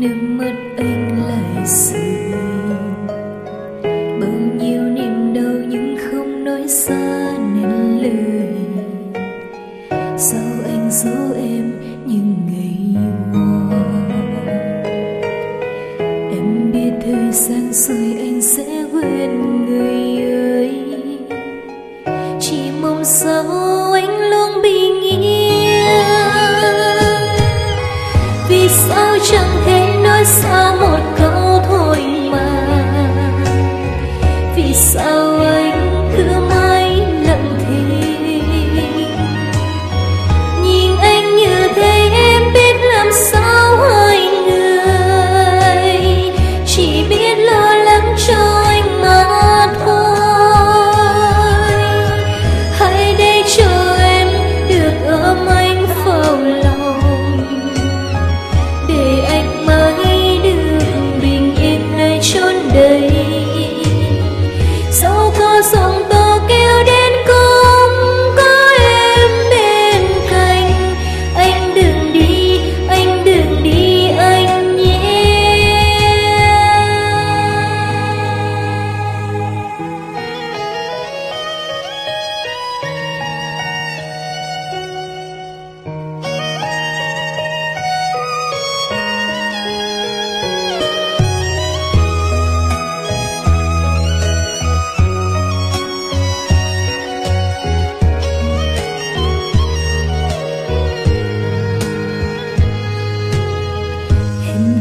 nước mắt anh lại rơi bao nhiêu niềm đau nhưng không nói ra nên lời. Sao anh giấu em những ngày qua em biết thời gian rơi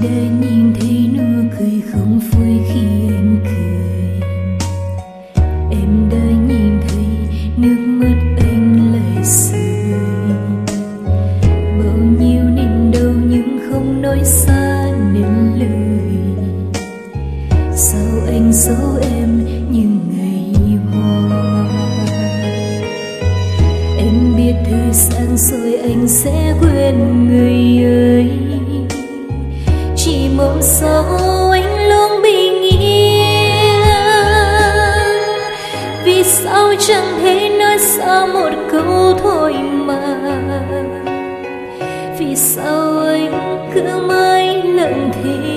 em đã nhìn thấy nụ cười không phôi khi anh cười. Em đã nhìn thấy nước mắt anh lại rơi bao nhiêu niềm đau nhưng không nói ra nên lời. Sao anh giấu em những ngày qua em biết thời gian rồi anh sẽ quên người ơi mộng sâu anh luôn bình yên vì sao chẳng thể nói ra một câu thôi mà? Vì sao anh cứ mãi lặng thinh?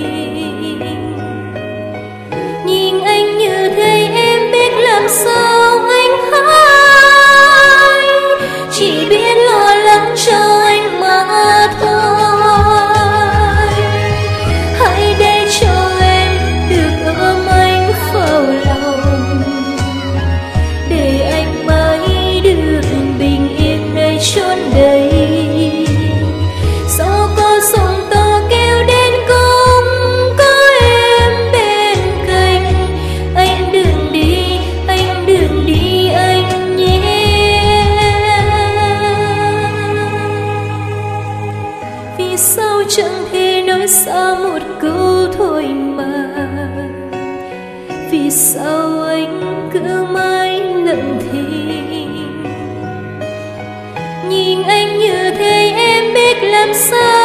Nói xa một câu thôi mà. Vì sao anh cứ mãi lặng thinh? Nhìn anh như thế em biết làm sao?